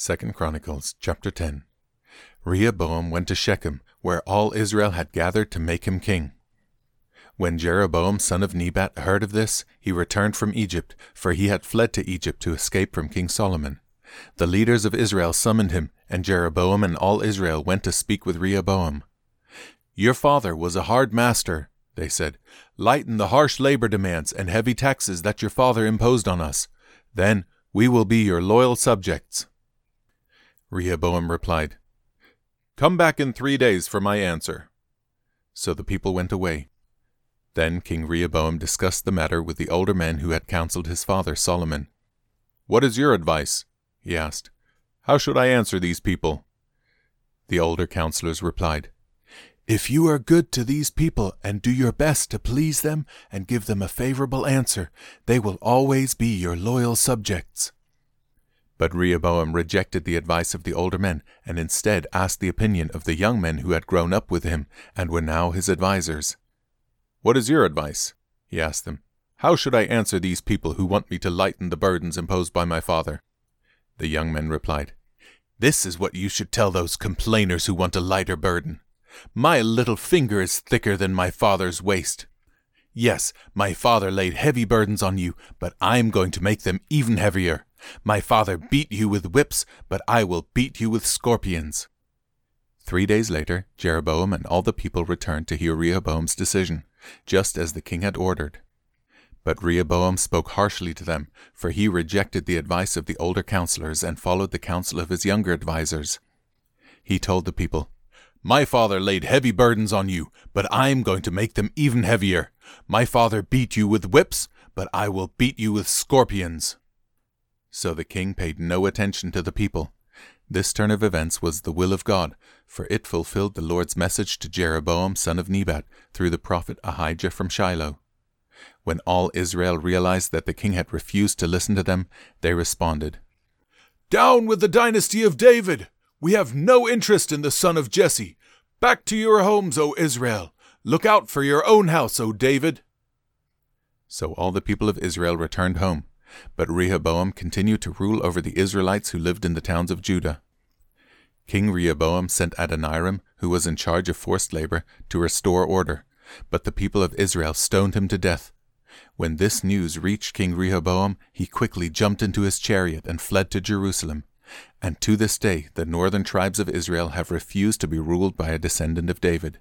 2 Chronicles chapter 10 Rehoboam went to Shechem, where all Israel had gathered to make him king. When Jeroboam son of Nebat heard of this, he returned from Egypt, for he had fled to Egypt to escape from King Solomon. The leaders of Israel summoned him, and Jeroboam and all Israel went to speak with Rehoboam. Your father was a hard master, they said. Lighten the harsh labor demands and heavy taxes that your father imposed on us. Then we will be your loyal subjects. Rehoboam replied, Come back in three days for my answer. So the people went away. Then King Rehoboam discussed the matter with the older men who had counseled his father Solomon. What is your advice? he asked. How should I answer these people? The older counselors replied, If you are good to these people and do your best to please them and give them a favorable answer, they will always be your loyal subjects. But Rehoboam rejected the advice of the older men and instead asked the opinion of the young men who had grown up with him and were now his advisers. What is your advice? he asked them. How should I answer these people who want me to lighten the burdens imposed by my father? The young men replied, This is what you should tell those complainers who want a lighter burden. My little finger is thicker than my father's waist. Yes, my father laid heavy burdens on you, but I'm going to make them even heavier. My father beat you with whips, but I will beat you with scorpions. Three days later, Jeroboam and all the people returned to hear Rehoboam's decision, just as the king had ordered. But Rehoboam spoke harshly to them, for he rejected the advice of the older counselors and followed the counsel of his younger advisers. He told the people, My father laid heavy burdens on you, but I'm going to make them even heavier. My father beat you with whips, but I will beat you with scorpions. So the king paid no attention to the people. This turn of events was the will of God, for it fulfilled the Lord's message to Jeroboam son of Nebat through the prophet Ahijah from Shiloh. When all Israel realized that the king had refused to listen to them, they responded, Down with the dynasty of David! We have no interest in the son of Jesse. Back to your homes, O Israel! Look out for your own house, O David! So all the people of Israel returned home but Rehoboam continued to rule over the Israelites who lived in the towns of Judah. King Rehoboam sent Adoniram, who was in charge of forced labor, to restore order, but the people of Israel stoned him to death. When this news reached King Rehoboam, he quickly jumped into his chariot and fled to Jerusalem. And to this day, the northern tribes of Israel have refused to be ruled by a descendant of David.